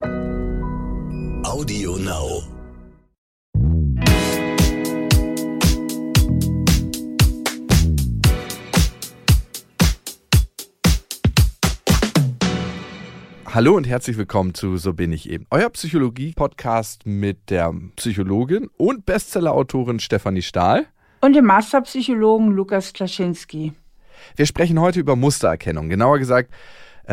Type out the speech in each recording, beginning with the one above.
Audio Now. Hallo und herzlich willkommen zu So bin ich eben. Euer Psychologie-Podcast mit der Psychologin und Bestseller-Autorin Stefanie Stahl. Und dem Masterpsychologen Lukas Klaschinski. Wir sprechen heute über Mustererkennung. Genauer gesagt,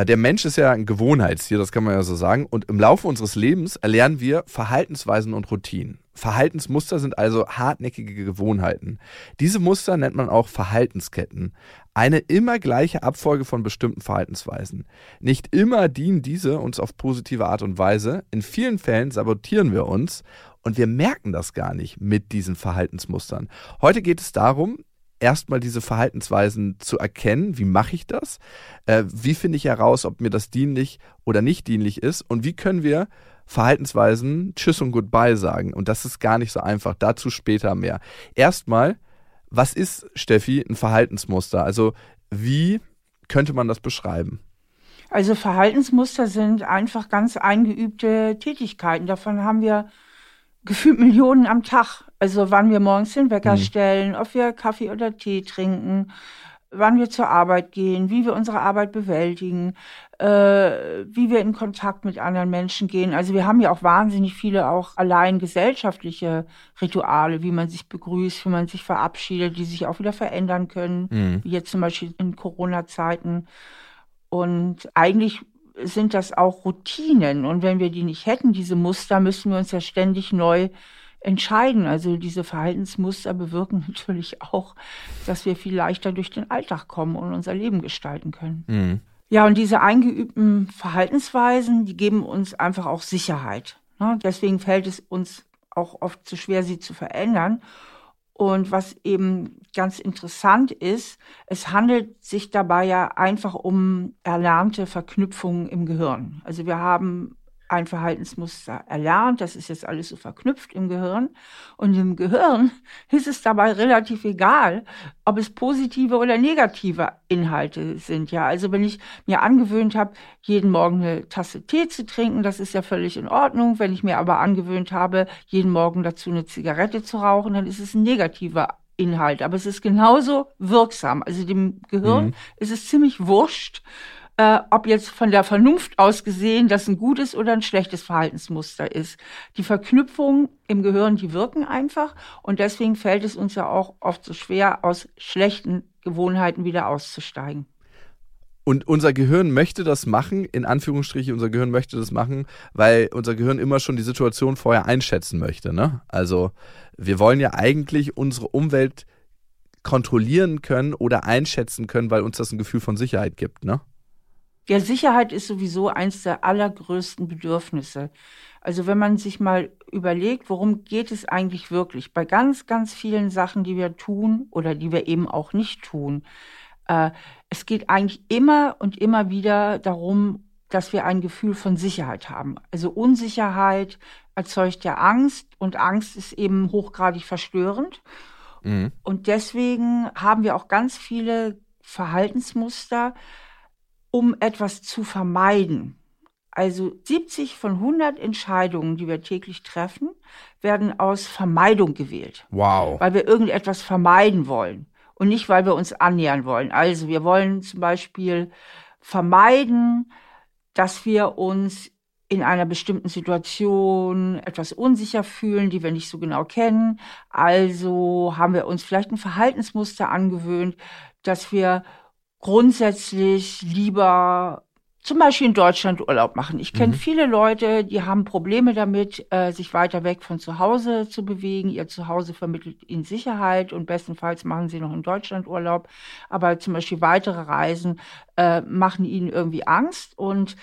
der Mensch ist ja ein Gewohnheitstier, das kann man ja so sagen. Und im Laufe unseres Lebens erlernen wir Verhaltensweisen und Routinen. Verhaltensmuster sind also hartnäckige Gewohnheiten. Diese Muster nennt man auch Verhaltensketten. Eine immer gleiche Abfolge von bestimmten Verhaltensweisen. Nicht immer dienen diese uns auf positive Art und Weise. In vielen Fällen sabotieren wir uns und wir merken das gar nicht mit diesen Verhaltensmustern. Heute geht es darum, erstmal diese Verhaltensweisen zu erkennen. Wie mache ich das? Äh, wie finde ich heraus, ob mir das dienlich oder nicht dienlich ist? Und wie können wir Verhaltensweisen Tschüss und Goodbye sagen? Und das ist gar nicht so einfach. Dazu später mehr. Erstmal, was ist, Steffi, ein Verhaltensmuster? Also, wie könnte man das beschreiben? Also Verhaltensmuster sind einfach ganz eingeübte Tätigkeiten. Davon haben wir gefühlt Millionen am Tag. Also wann wir morgens den Wecker mhm. stellen, ob wir Kaffee oder Tee trinken, wann wir zur Arbeit gehen, wie wir unsere Arbeit bewältigen, äh, wie wir in Kontakt mit anderen Menschen gehen. Also wir haben ja auch wahnsinnig viele auch allein gesellschaftliche Rituale, wie man sich begrüßt, wie man sich verabschiedet, die sich auch wieder verändern können, mhm. wie jetzt zum Beispiel in Corona-Zeiten. Und eigentlich sind das auch Routinen. Und wenn wir die nicht hätten, diese Muster, müssen wir uns ja ständig neu entscheiden. Also diese Verhaltensmuster bewirken natürlich auch, dass wir viel leichter durch den Alltag kommen und unser Leben gestalten können. Mhm. Ja, und diese eingeübten Verhaltensweisen, die geben uns einfach auch Sicherheit. Ne? Deswegen fällt es uns auch oft zu schwer, sie zu verändern. Und was eben ganz interessant ist, es handelt sich dabei ja einfach um erlernte Verknüpfungen im Gehirn. Also wir haben ein Verhaltensmuster erlernt, das ist jetzt alles so verknüpft im Gehirn. Und im Gehirn ist es dabei relativ egal, ob es positive oder negative Inhalte sind. Ja, also wenn ich mir angewöhnt habe, jeden Morgen eine Tasse Tee zu trinken, das ist ja völlig in Ordnung. Wenn ich mir aber angewöhnt habe, jeden Morgen dazu eine Zigarette zu rauchen, dann ist es ein negativer Inhalt. Aber es ist genauso wirksam. Also dem Gehirn mhm. ist es ziemlich wurscht, äh, ob jetzt von der Vernunft aus gesehen das ein gutes oder ein schlechtes Verhaltensmuster ist. Die Verknüpfungen im Gehirn, die wirken einfach und deswegen fällt es uns ja auch oft so schwer, aus schlechten Gewohnheiten wieder auszusteigen. Und unser Gehirn möchte das machen, in Anführungsstrichen, unser Gehirn möchte das machen, weil unser Gehirn immer schon die Situation vorher einschätzen möchte. Ne? Also wir wollen ja eigentlich unsere Umwelt kontrollieren können oder einschätzen können, weil uns das ein Gefühl von Sicherheit gibt. Ne? Ja, Sicherheit ist sowieso eins der allergrößten Bedürfnisse. Also wenn man sich mal überlegt, worum geht es eigentlich wirklich bei ganz, ganz vielen Sachen, die wir tun oder die wir eben auch nicht tun. Äh, es geht eigentlich immer und immer wieder darum, dass wir ein Gefühl von Sicherheit haben. Also Unsicherheit erzeugt ja Angst und Angst ist eben hochgradig verstörend. Mhm. Und deswegen haben wir auch ganz viele Verhaltensmuster, um etwas zu vermeiden. Also 70 von 100 Entscheidungen, die wir täglich treffen, werden aus Vermeidung gewählt. Wow. Weil wir irgendetwas vermeiden wollen und nicht, weil wir uns annähern wollen. Also wir wollen zum Beispiel vermeiden, dass wir uns in einer bestimmten Situation etwas unsicher fühlen, die wir nicht so genau kennen. Also haben wir uns vielleicht ein Verhaltensmuster angewöhnt, dass wir grundsätzlich lieber zum Beispiel in Deutschland Urlaub machen. Ich kenne mhm. viele Leute, die haben Probleme damit, äh, sich weiter weg von zu Hause zu bewegen. Ihr Zuhause vermittelt ihnen Sicherheit und bestenfalls machen sie noch in Deutschland Urlaub. Aber zum Beispiel weitere Reisen äh, machen ihnen irgendwie Angst und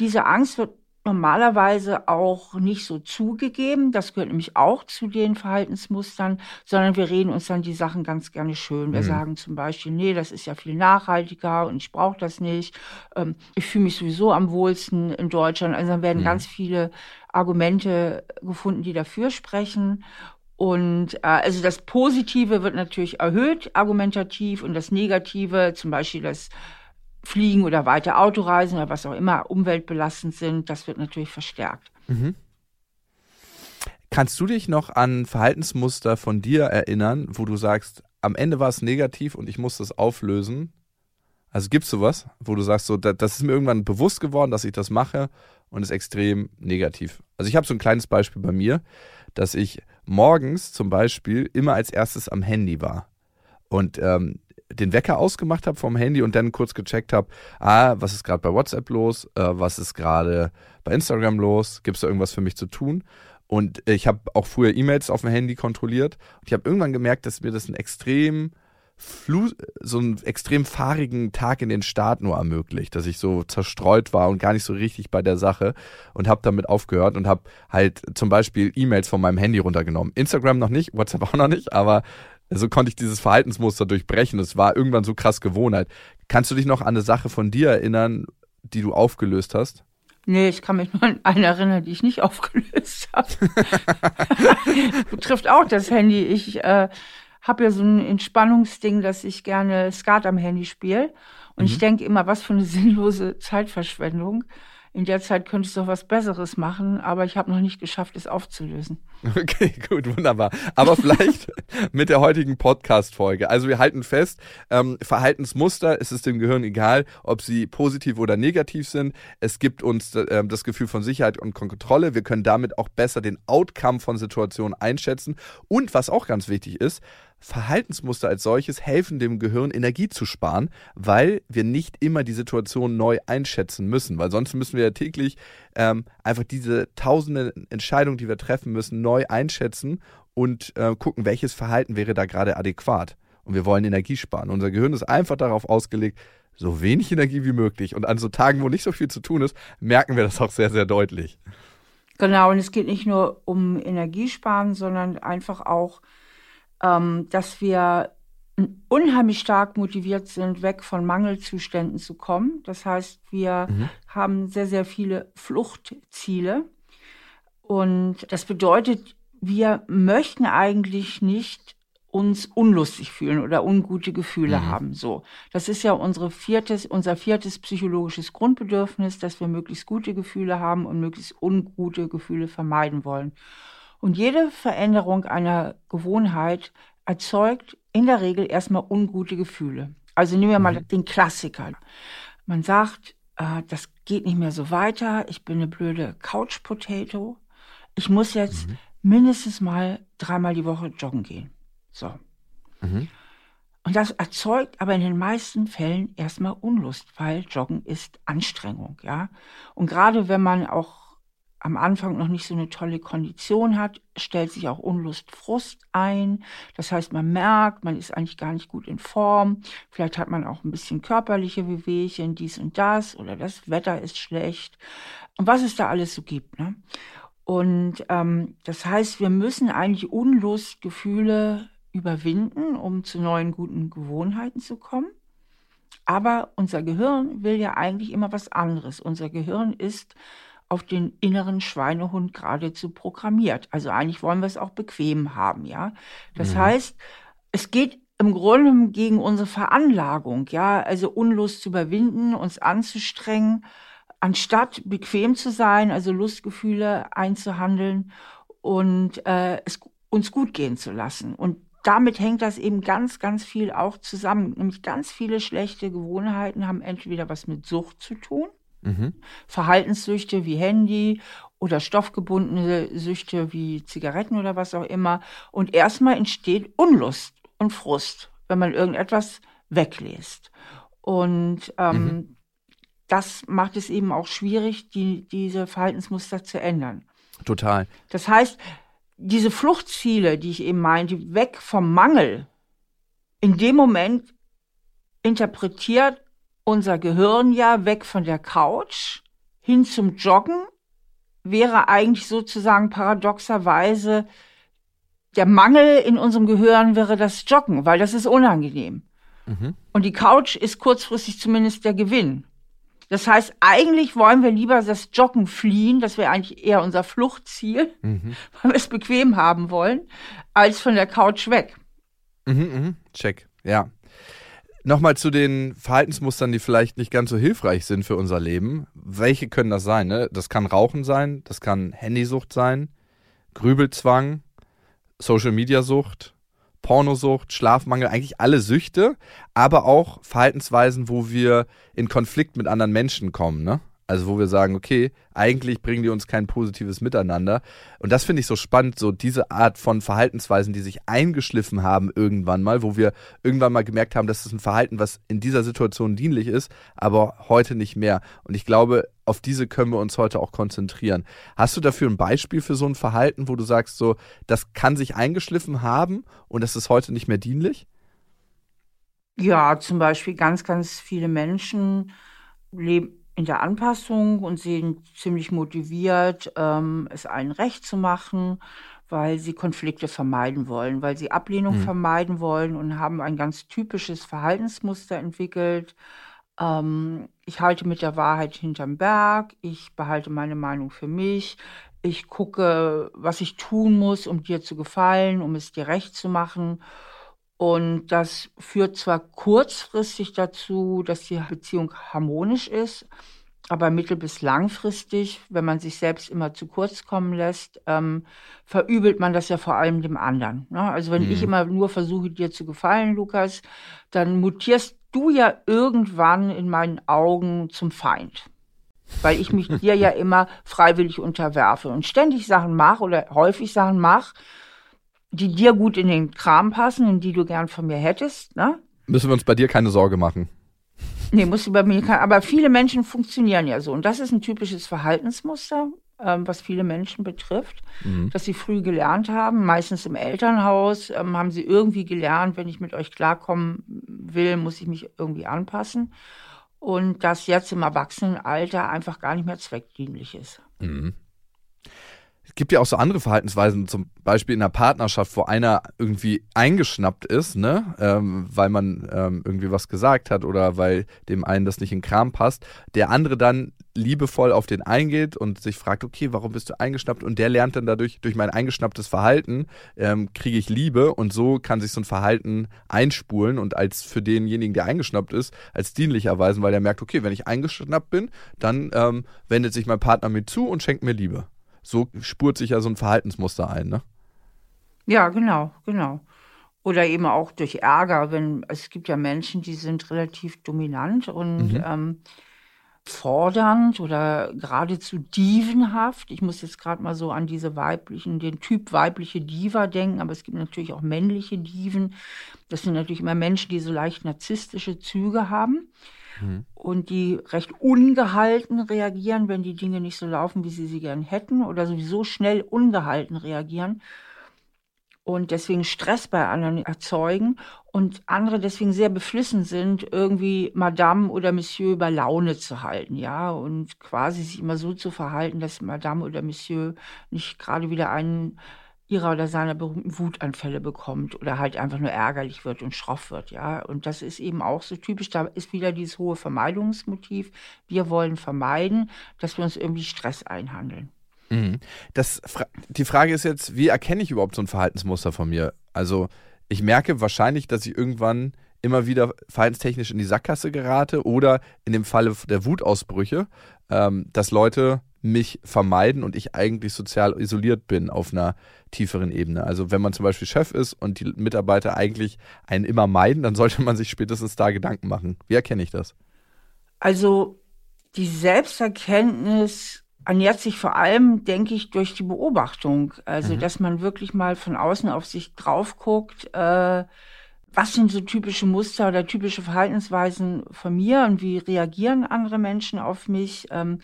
diese Angst wird normalerweise auch nicht so zugegeben. Das gehört nämlich auch zu den Verhaltensmustern, sondern wir reden uns dann die Sachen ganz gerne schön. Wir mhm. sagen zum Beispiel, nee, das ist ja viel nachhaltiger und ich brauche das nicht. Ähm, ich fühle mich sowieso am wohlsten in Deutschland. Also dann werden mhm. ganz viele Argumente gefunden, die dafür sprechen. Und äh, also das Positive wird natürlich erhöht, argumentativ, und das Negative, zum Beispiel das Fliegen oder weite Autoreisen oder was auch immer umweltbelastend sind, das wird natürlich verstärkt. Mhm. Kannst du dich noch an Verhaltensmuster von dir erinnern, wo du sagst, am Ende war es negativ und ich muss das auflösen? Also gibt es sowas, wo du sagst, so, das ist mir irgendwann bewusst geworden, dass ich das mache und ist extrem negativ. Also ich habe so ein kleines Beispiel bei mir, dass ich morgens zum Beispiel immer als erstes am Handy war. Und ähm, den Wecker ausgemacht habe vom Handy und dann kurz gecheckt habe, ah, was ist gerade bei WhatsApp los, äh, was ist gerade bei Instagram los, gibt es da irgendwas für mich zu tun? Und ich habe auch früher E-Mails auf dem Handy kontrolliert und ich habe irgendwann gemerkt, dass mir das ein extrem so einen extrem fahrigen Tag in den Start nur ermöglicht, dass ich so zerstreut war und gar nicht so richtig bei der Sache und habe damit aufgehört und habe halt zum Beispiel E-Mails von meinem Handy runtergenommen. Instagram noch nicht, WhatsApp auch noch nicht, aber so konnte ich dieses Verhaltensmuster durchbrechen. Es war irgendwann so krass Gewohnheit. Kannst du dich noch an eine Sache von dir erinnern, die du aufgelöst hast? Nee, ich kann mich nur an eine erinnern, die ich nicht aufgelöst habe. Betrifft auch das Handy. Ich äh, habe ja so ein Entspannungsding, dass ich gerne Skat am Handy spiele. Und mhm. ich denke immer, was für eine sinnlose Zeitverschwendung in der Zeit könntest du doch was Besseres machen, aber ich habe noch nicht geschafft, es aufzulösen. Okay, gut, wunderbar. Aber vielleicht mit der heutigen Podcast-Folge. Also wir halten fest, ähm, Verhaltensmuster, es ist dem Gehirn egal, ob sie positiv oder negativ sind. Es gibt uns äh, das Gefühl von Sicherheit und Kontrolle. Wir können damit auch besser den Outcome von Situationen einschätzen. Und was auch ganz wichtig ist, Verhaltensmuster als solches helfen dem Gehirn Energie zu sparen, weil wir nicht immer die Situation neu einschätzen müssen, weil sonst müssen wir ja täglich ähm, einfach diese tausenden Entscheidungen, die wir treffen müssen, neu einschätzen und äh, gucken, welches Verhalten wäre da gerade adäquat. Und wir wollen Energie sparen. Unser Gehirn ist einfach darauf ausgelegt, so wenig Energie wie möglich. Und an so Tagen, wo nicht so viel zu tun ist, merken wir das auch sehr, sehr deutlich. Genau, und es geht nicht nur um Energiesparen, sondern einfach auch ähm, dass wir unheimlich stark motiviert sind, weg von Mangelzuständen zu kommen. Das heißt, wir mhm. haben sehr, sehr viele Fluchtziele. Und das bedeutet, wir möchten eigentlich nicht uns unlustig fühlen oder ungute Gefühle mhm. haben. So, das ist ja unsere viertes, unser viertes psychologisches Grundbedürfnis, dass wir möglichst gute Gefühle haben und möglichst ungute Gefühle vermeiden wollen. Und jede Veränderung einer Gewohnheit erzeugt in der Regel erstmal ungute Gefühle. Also nehmen wir mal mhm. den Klassiker. Man sagt, äh, das geht nicht mehr so weiter, ich bin eine blöde Couch Potato. Ich muss jetzt mhm. mindestens mal dreimal die Woche joggen gehen. So. Mhm. Und das erzeugt aber in den meisten Fällen erstmal Unlust, weil Joggen ist Anstrengung, ja. Und gerade wenn man auch am Anfang noch nicht so eine tolle Kondition hat, stellt sich auch Unlust, Frust ein. Das heißt, man merkt, man ist eigentlich gar nicht gut in Form. Vielleicht hat man auch ein bisschen körperliche Wehwehchen, dies und das, oder das Wetter ist schlecht. Und was es da alles so gibt. Ne? Und ähm, das heißt, wir müssen eigentlich Unlustgefühle überwinden, um zu neuen guten Gewohnheiten zu kommen. Aber unser Gehirn will ja eigentlich immer was anderes. Unser Gehirn ist auf den inneren Schweinehund geradezu programmiert. Also eigentlich wollen wir es auch bequem haben, ja. Das mhm. heißt, es geht im Grunde gegen unsere Veranlagung, ja, also Unlust zu überwinden, uns anzustrengen, anstatt bequem zu sein, also Lustgefühle einzuhandeln und äh, es uns gut gehen zu lassen. Und damit hängt das eben ganz, ganz viel auch zusammen. Nämlich ganz viele schlechte Gewohnheiten haben entweder was mit Sucht zu tun, Mhm. Verhaltenssüchte wie Handy oder stoffgebundene Süchte wie Zigaretten oder was auch immer. Und erstmal entsteht Unlust und Frust, wenn man irgendetwas weglässt. Und ähm, mhm. das macht es eben auch schwierig, die, diese Verhaltensmuster zu ändern. Total. Das heißt, diese Fluchtziele, die ich eben meinte, weg vom Mangel, in dem Moment interpretiert unser Gehirn ja weg von der Couch hin zum Joggen wäre eigentlich sozusagen paradoxerweise der Mangel in unserem Gehirn wäre das Joggen, weil das ist unangenehm. Mhm. Und die Couch ist kurzfristig zumindest der Gewinn. Das heißt, eigentlich wollen wir lieber das Joggen fliehen, das wäre eigentlich eher unser Fluchtziel, mhm. weil wir es bequem haben wollen, als von der Couch weg. Mhm, mh. Check, ja Nochmal zu den Verhaltensmustern, die vielleicht nicht ganz so hilfreich sind für unser Leben. Welche können das sein? Ne? Das kann Rauchen sein, das kann Handysucht sein, Grübelzwang, Social-Media-Sucht, Pornosucht, Schlafmangel, eigentlich alle Süchte, aber auch Verhaltensweisen, wo wir in Konflikt mit anderen Menschen kommen. Ne? Also wo wir sagen, okay, eigentlich bringen die uns kein positives Miteinander. Und das finde ich so spannend, so diese Art von Verhaltensweisen, die sich eingeschliffen haben irgendwann mal, wo wir irgendwann mal gemerkt haben, dass es ein Verhalten, was in dieser Situation dienlich ist, aber heute nicht mehr. Und ich glaube, auf diese können wir uns heute auch konzentrieren. Hast du dafür ein Beispiel für so ein Verhalten, wo du sagst, so, das kann sich eingeschliffen haben und das ist heute nicht mehr dienlich? Ja, zum Beispiel ganz, ganz viele Menschen leben in der Anpassung und sind ziemlich motiviert, ähm, es allen recht zu machen, weil sie Konflikte vermeiden wollen, weil sie Ablehnung mhm. vermeiden wollen und haben ein ganz typisches Verhaltensmuster entwickelt. Ähm, ich halte mit der Wahrheit hinterm Berg, ich behalte meine Meinung für mich, ich gucke, was ich tun muss, um dir zu gefallen, um es dir recht zu machen. Und das führt zwar kurzfristig dazu, dass die Beziehung harmonisch ist, aber mittel- bis langfristig, wenn man sich selbst immer zu kurz kommen lässt, ähm, verübelt man das ja vor allem dem anderen. Ne? Also wenn mhm. ich immer nur versuche, dir zu gefallen, Lukas, dann mutierst du ja irgendwann in meinen Augen zum Feind. Weil ich mich dir ja immer freiwillig unterwerfe und ständig Sachen mache oder häufig Sachen mache, die dir gut in den Kram passen und die du gern von mir hättest, ne? Müssen wir uns bei dir keine Sorge machen. Nee, muss du bei mir keine, aber viele Menschen funktionieren ja so. Und das ist ein typisches Verhaltensmuster, ähm, was viele Menschen betrifft, mhm. dass sie früh gelernt haben, meistens im Elternhaus, ähm, haben sie irgendwie gelernt, wenn ich mit euch klarkommen will, muss ich mich irgendwie anpassen. Und das jetzt im Erwachsenenalter einfach gar nicht mehr zweckdienlich ist. Mhm. Gibt ja auch so andere Verhaltensweisen, zum Beispiel in einer Partnerschaft, wo einer irgendwie eingeschnappt ist, ne, ähm, weil man ähm, irgendwie was gesagt hat oder weil dem einen das nicht in Kram passt, der andere dann liebevoll auf den eingeht und sich fragt, okay, warum bist du eingeschnappt? Und der lernt dann dadurch, durch mein eingeschnapptes Verhalten, ähm, kriege ich Liebe. Und so kann sich so ein Verhalten einspulen und als für denjenigen, der eingeschnappt ist, als dienlich erweisen, weil er merkt, okay, wenn ich eingeschnappt bin, dann ähm, wendet sich mein Partner mir zu und schenkt mir Liebe so spurt sich ja so ein Verhaltensmuster ein, ne? Ja, genau, genau. Oder eben auch durch Ärger, wenn es gibt ja Menschen, die sind relativ dominant und mhm. ähm, fordernd oder geradezu dievenhaft. Ich muss jetzt gerade mal so an diese weiblichen, den Typ weibliche Diva denken, aber es gibt natürlich auch männliche Diven. Das sind natürlich immer Menschen, die so leicht narzisstische Züge haben mhm. und die recht ungehalten reagieren, wenn die Dinge nicht so laufen, wie sie sie gern hätten oder sowieso schnell ungehalten reagieren und deswegen Stress bei anderen erzeugen und andere deswegen sehr beflissen sind, irgendwie Madame oder Monsieur über Laune zu halten, ja, und quasi sich immer so zu verhalten, dass Madame oder Monsieur nicht gerade wieder einen ihrer oder seiner berühmten Wutanfälle bekommt oder halt einfach nur ärgerlich wird und schroff wird, ja. Und das ist eben auch so typisch. Da ist wieder dieses hohe Vermeidungsmotiv. Wir wollen vermeiden, dass wir uns irgendwie Stress einhandeln. Mhm. Das, die Frage ist jetzt, wie erkenne ich überhaupt so ein Verhaltensmuster von mir? Also, ich merke wahrscheinlich, dass ich irgendwann immer wieder verhaltenstechnisch in die Sackgasse gerate oder in dem Falle der Wutausbrüche, ähm, dass Leute mich vermeiden und ich eigentlich sozial isoliert bin auf einer tieferen Ebene. Also wenn man zum Beispiel Chef ist und die Mitarbeiter eigentlich einen immer meiden, dann sollte man sich spätestens da Gedanken machen. Wie erkenne ich das? Also die Selbsterkenntnis ernährt sich vor allem, denke ich, durch die Beobachtung. Also mhm. dass man wirklich mal von außen auf sich drauf guckt. Äh, was sind so typische Muster oder typische Verhaltensweisen von mir und wie reagieren andere Menschen auf mich? Ähm,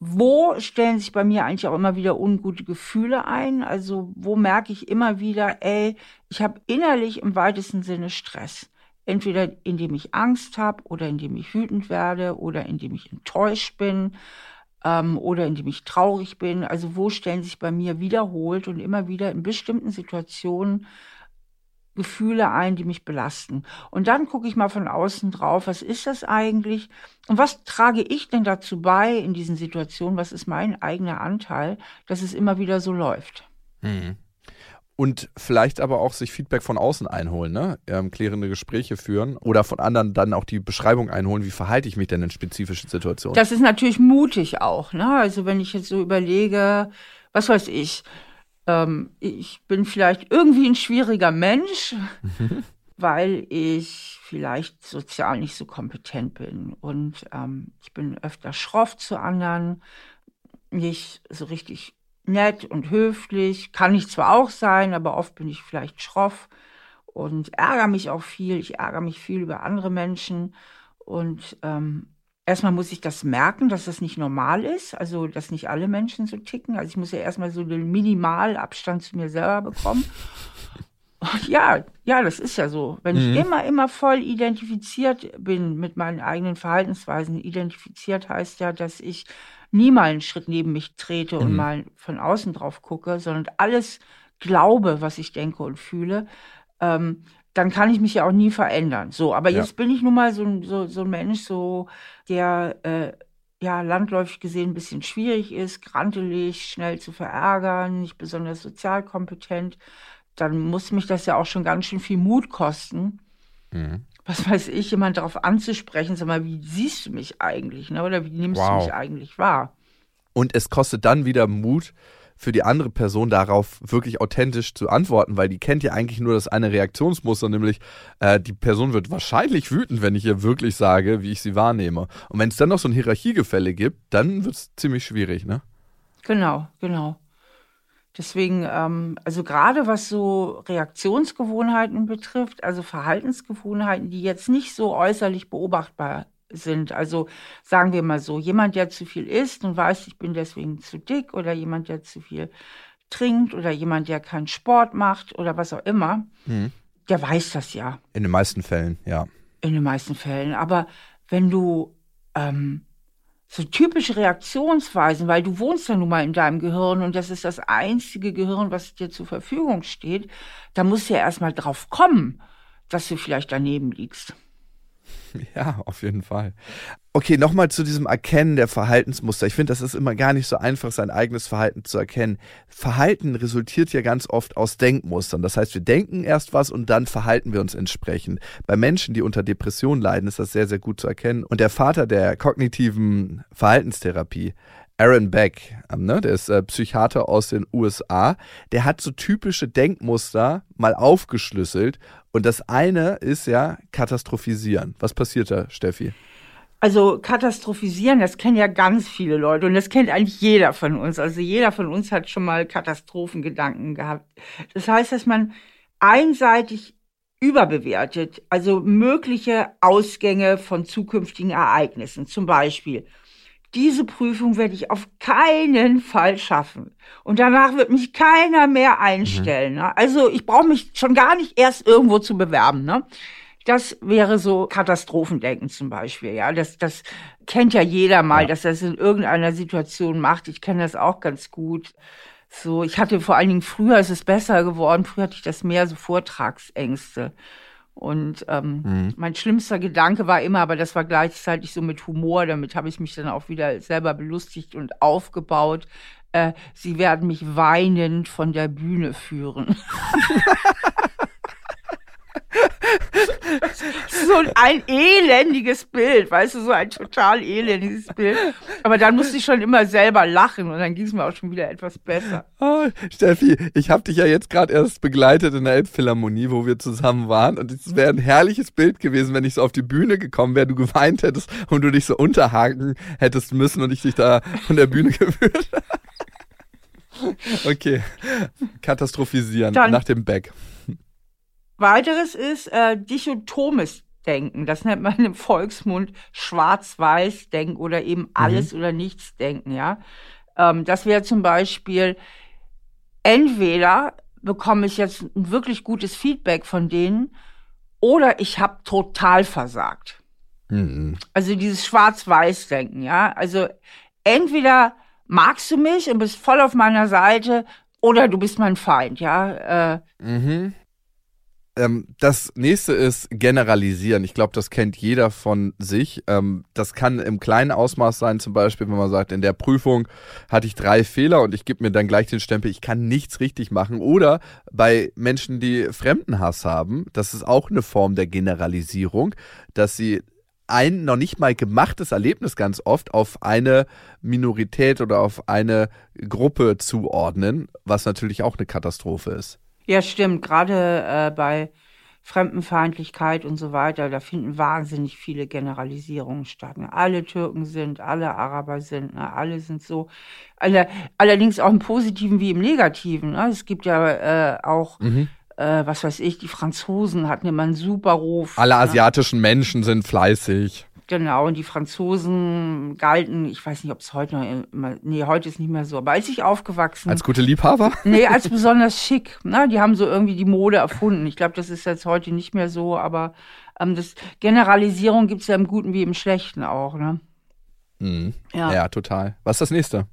wo stellen sich bei mir eigentlich auch immer wieder ungute Gefühle ein? Also wo merke ich immer wieder, ey, ich habe innerlich im weitesten Sinne Stress. Entweder indem ich Angst habe oder indem ich wütend werde oder indem ich enttäuscht bin ähm, oder indem ich traurig bin. Also wo stellen sich bei mir wiederholt und immer wieder in bestimmten Situationen Gefühle ein, die mich belasten. Und dann gucke ich mal von außen drauf, was ist das eigentlich? Und was trage ich denn dazu bei in diesen Situationen? Was ist mein eigener Anteil, dass es immer wieder so läuft? Mhm. und vielleicht aber auch sich Feedback von außen einholen, ne? Ähm, klärende Gespräche führen oder von anderen dann auch die Beschreibung einholen, wie verhalte ich mich denn in spezifischen Situationen. Das ist natürlich mutig auch, ne? Also wenn ich jetzt so überlege, was weiß ich, ähm, ich bin vielleicht irgendwie ein schwieriger Mensch, mhm. weil ich vielleicht sozial nicht so kompetent bin und ähm, ich bin öfter schroff zu anderen, nicht so richtig nett und höflich. Kann ich zwar auch sein, aber oft bin ich vielleicht schroff und ärgere mich auch viel. Ich ärgere mich viel über andere Menschen. Und ähm, erstmal muss ich das merken, dass das nicht normal ist, also dass nicht alle Menschen so ticken. Also ich muss ja erstmal so den Minimalabstand zu mir selber bekommen. Und ja, ja, das ist ja so. Wenn mhm. ich immer, immer voll identifiziert bin mit meinen eigenen Verhaltensweisen, identifiziert heißt ja, dass ich nie mal einen Schritt neben mich trete und mhm. mal von außen drauf gucke, sondern alles glaube, was ich denke und fühle, ähm, dann kann ich mich ja auch nie verändern. So, aber ja. jetzt bin ich nun mal so, so, so ein Mensch, so der äh, ja landläufig gesehen ein bisschen schwierig ist, grantelig, schnell zu verärgern, nicht besonders sozial kompetent. Dann muss mich das ja auch schon ganz schön viel Mut kosten. Mhm was weiß ich, jemand darauf anzusprechen, sag mal, wie siehst du mich eigentlich, ne? Oder wie nimmst wow. du mich eigentlich wahr? Und es kostet dann wieder Mut für die andere Person darauf wirklich authentisch zu antworten, weil die kennt ja eigentlich nur das eine Reaktionsmuster, nämlich äh, die Person wird wahrscheinlich wütend, wenn ich ihr wirklich sage, wie ich sie wahrnehme. Und wenn es dann noch so ein Hierarchiegefälle gibt, dann wird es ziemlich schwierig, ne? Genau, genau. Deswegen, ähm, also gerade was so Reaktionsgewohnheiten betrifft, also Verhaltensgewohnheiten, die jetzt nicht so äußerlich beobachtbar sind. Also sagen wir mal so, jemand, der zu viel isst und weiß, ich bin deswegen zu dick oder jemand, der zu viel trinkt oder jemand, der keinen Sport macht oder was auch immer, mhm. der weiß das ja. In den meisten Fällen, ja. In den meisten Fällen. Aber wenn du ähm, so typische Reaktionsweisen, weil du wohnst ja nun mal in deinem Gehirn und das ist das einzige Gehirn, was dir zur Verfügung steht, da musst du ja erstmal drauf kommen, dass du vielleicht daneben liegst. Ja, auf jeden Fall. Okay, nochmal zu diesem Erkennen der Verhaltensmuster. Ich finde, das ist immer gar nicht so einfach, sein eigenes Verhalten zu erkennen. Verhalten resultiert ja ganz oft aus Denkmustern. Das heißt, wir denken erst was und dann verhalten wir uns entsprechend. Bei Menschen, die unter Depression leiden, ist das sehr, sehr gut zu erkennen. Und der Vater der kognitiven Verhaltenstherapie, Aaron Beck, ähm, ne, der ist äh, Psychiater aus den USA, der hat so typische Denkmuster mal aufgeschlüsselt. Und das eine ist ja katastrophisieren. Was passiert da, Steffi? Also katastrophisieren, das kennen ja ganz viele Leute und das kennt eigentlich jeder von uns. Also jeder von uns hat schon mal Katastrophengedanken gehabt. Das heißt, dass man einseitig überbewertet, also mögliche Ausgänge von zukünftigen Ereignissen. Zum Beispiel, diese Prüfung werde ich auf keinen Fall schaffen. Und danach wird mich keiner mehr einstellen. Ne? Also ich brauche mich schon gar nicht erst irgendwo zu bewerben. Ne? Das wäre so Katastrophendenken zum Beispiel. Ja, das, das kennt ja jeder mal, ja. dass das in irgendeiner Situation macht. Ich kenne das auch ganz gut. So, ich hatte vor allen Dingen früher ist es besser geworden. Früher hatte ich das mehr so Vortragsängste. Und ähm, mhm. mein schlimmster Gedanke war immer, aber das war gleichzeitig so mit Humor, damit habe ich mich dann auch wieder selber belustigt und aufgebaut. Äh, sie werden mich weinend von der Bühne führen. so ein elendiges Bild, weißt du, so ein total elendiges Bild. Aber dann musste ich schon immer selber lachen und dann ging es mir auch schon wieder etwas besser. Oh, Steffi, ich habe dich ja jetzt gerade erst begleitet in der Elbphilharmonie, wo wir zusammen waren und es wäre ein herrliches Bild gewesen, wenn ich so auf die Bühne gekommen wäre, du geweint hättest und du dich so unterhaken hättest müssen und ich dich da von der Bühne geführt Okay, katastrophisieren dann, nach dem Back. Weiteres ist äh, dichotomes Denken. Das nennt man im Volksmund Schwarz-Weiß-Denken oder eben alles mhm. oder nichts Denken. Ja, ähm, das wäre zum Beispiel entweder bekomme ich jetzt ein wirklich gutes Feedback von denen oder ich habe total versagt. Mhm. Also dieses Schwarz-Weiß-Denken. Ja, also entweder magst du mich und bist voll auf meiner Seite oder du bist mein Feind. Ja. Äh, mhm Ähm, das nächste ist generalisieren. Ich glaube, das kennt jeder von sich. Ähm, das kann im kleinen Ausmaß sein, zum Beispiel, wenn man sagt, in der Prüfung hatte ich drei Fehler und ich gebe mir dann gleich den Stempel, ich kann nichts richtig machen. Oder bei Menschen, die Fremdenhass haben, das ist auch eine Form der Generalisierung, dass sie ein noch nicht mal gemachtes Erlebnis ganz oft auf eine Minorität oder auf eine Gruppe zuordnen, was natürlich auch eine Katastrophe ist. Ja, stimmt. Gerade äh, bei Fremdenfeindlichkeit und so weiter, da finden wahnsinnig viele Generalisierungen statt. Ne? Alle Türken sind, alle Araber sind, ne? alle sind so. Alle, allerdings auch im Positiven wie im Negativen. Ne? Es gibt ja äh, auch mhm äh, was weiß ich, die Franzosen hatten immer einen super Ruf. Alle ne? asiatischen Menschen sind fleißig. Genau, und die Franzosen galten, ich weiß nicht, ob es heute noch immer, nee, heute ist nicht mehr so, aber als ich aufgewachsen Als gute Liebhaber? Nee, als besonders schick. Ne? Die haben so irgendwie die Mode erfunden. Ich glaube, das ist jetzt heute nicht mehr so, aber ähm, das Generalisierung gibt es ja im Guten wie im Schlechten auch, ne? Mhm. Ja. ja, total. Was ist das nächste?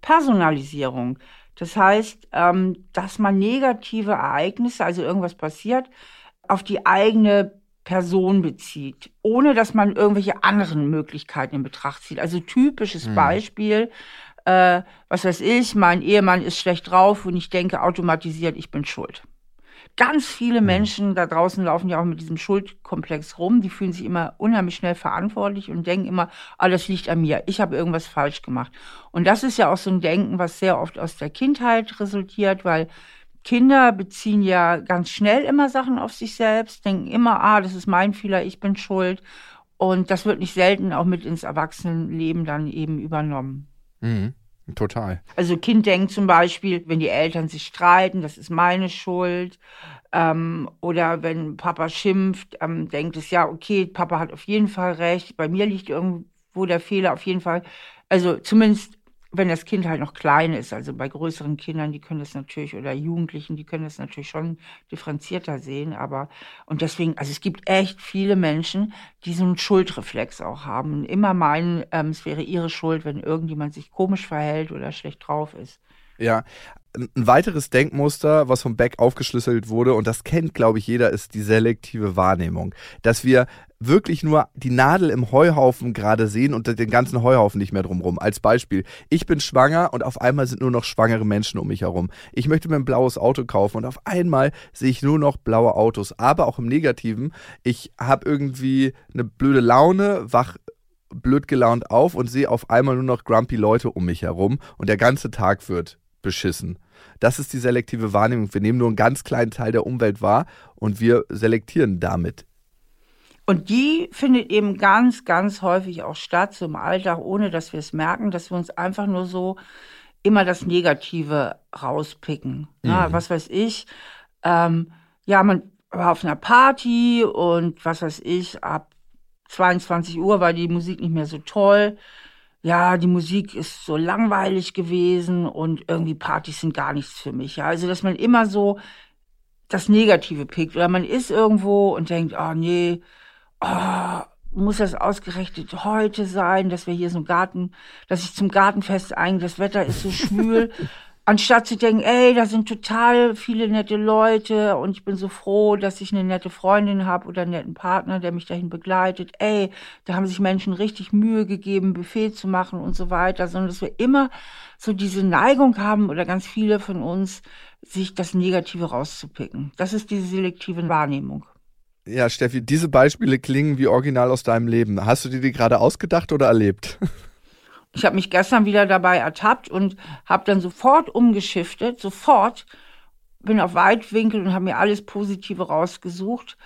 Personalisierung. Das heißt, ähm, dass man negative Ereignisse, also irgendwas passiert, auf die eigene Person bezieht, ohne dass man irgendwelche anderen Möglichkeiten in Betracht zieht. Also typisches hm. Beispiel, äh, was weiß ich, mein Ehemann ist schlecht drauf und ich denke automatisiert, ich bin schuld ganz viele Menschen da draußen laufen ja auch mit diesem Schuldkomplex rum. Die fühlen sich immer unheimlich schnell verantwortlich und denken immer, ah, das liegt an mir. Ich habe irgendwas falsch gemacht. Und das ist ja auch so ein Denken, was sehr oft aus der Kindheit resultiert, weil Kinder beziehen ja ganz schnell immer Sachen auf sich selbst, denken immer, ah, das ist mein Fehler, ich bin schuld. Und das wird nicht selten auch mit ins Erwachsenenleben dann eben übernommen. Mhm. Total. Also Kind denkt zum Beispiel, wenn die Eltern sich streiten, das ist meine Schuld. Ähm, oder wenn Papa schimpft, ähm, denkt es ja, okay, Papa hat auf jeden Fall recht, bei mir liegt irgendwo der Fehler auf jeden Fall. Also zumindest wenn das Kind halt noch klein ist, also bei größeren Kindern, die können das natürlich, oder Jugendlichen, die können das natürlich schon differenzierter sehen, aber, und deswegen, also es gibt echt viele Menschen, die so einen Schuldreflex auch haben und immer meinen, ähm, es wäre ihre Schuld, wenn irgendjemand sich komisch verhält oder schlecht drauf ist. Ja, ein weiteres Denkmuster, was vom Beck aufgeschlüsselt wurde, und das kennt, glaube ich, jeder, ist die selektive Wahrnehmung. Dass wir wirklich nur die Nadel im Heuhaufen gerade sehen und den ganzen Heuhaufen nicht mehr drumrum. Als Beispiel, ich bin schwanger und auf einmal sind nur noch schwangere Menschen um mich herum. Ich möchte mir ein blaues Auto kaufen und auf einmal sehe ich nur noch blaue Autos. Aber auch im Negativen, ich habe irgendwie eine blöde Laune, wach blöd gelaunt auf und sehe auf einmal nur noch grumpy Leute um mich herum und der ganze Tag wird beschissen. Das ist die selektive Wahrnehmung. Wir nehmen nur einen ganz kleinen Teil der Umwelt wahr und wir selektieren damit. Und die findet eben ganz, ganz häufig auch statt, so im Alltag, ohne dass wir es merken, dass wir uns einfach nur so immer das Negative rauspicken. Mhm. Ja, was weiß ich. Ähm, ja, man war auf einer Party und was weiß ich, ab 22 Uhr war die Musik nicht mehr so toll ja, die Musik ist so langweilig gewesen und irgendwie Partys sind gar nichts für mich. Ja, also dass man immer so das Negative pickt oder man ist irgendwo und denkt, oh nee, oh, muss das ausgerechnet heute sein, dass wir hier so einen Garten, dass ich zum Gartenfest eigentlich, das Wetter ist so schwül. anstatt zu denken, ey, da sind total viele nette Leute und ich bin so froh, dass ich eine nette Freundin habe oder einen netten Partner, der mich dahin begleitet. Ey, da haben sich Menschen richtig Mühe gegeben, Buffet zu machen und so weiter, sondern dass wir immer so diese Neigung haben oder ganz viele von uns, sich das Negative rauszupicken. Das ist diese selektive Wahrnehmung. Ja, Steffi, diese Beispiele klingen wie original aus deinem Leben. Hast du dir die gerade ausgedacht oder erlebt? Ich habe mich gestern wieder dabei ertappt und habe dann sofort umgeschiftet, sofort. Bin auf Weitwinkel und habe mir alles Positive rausgesucht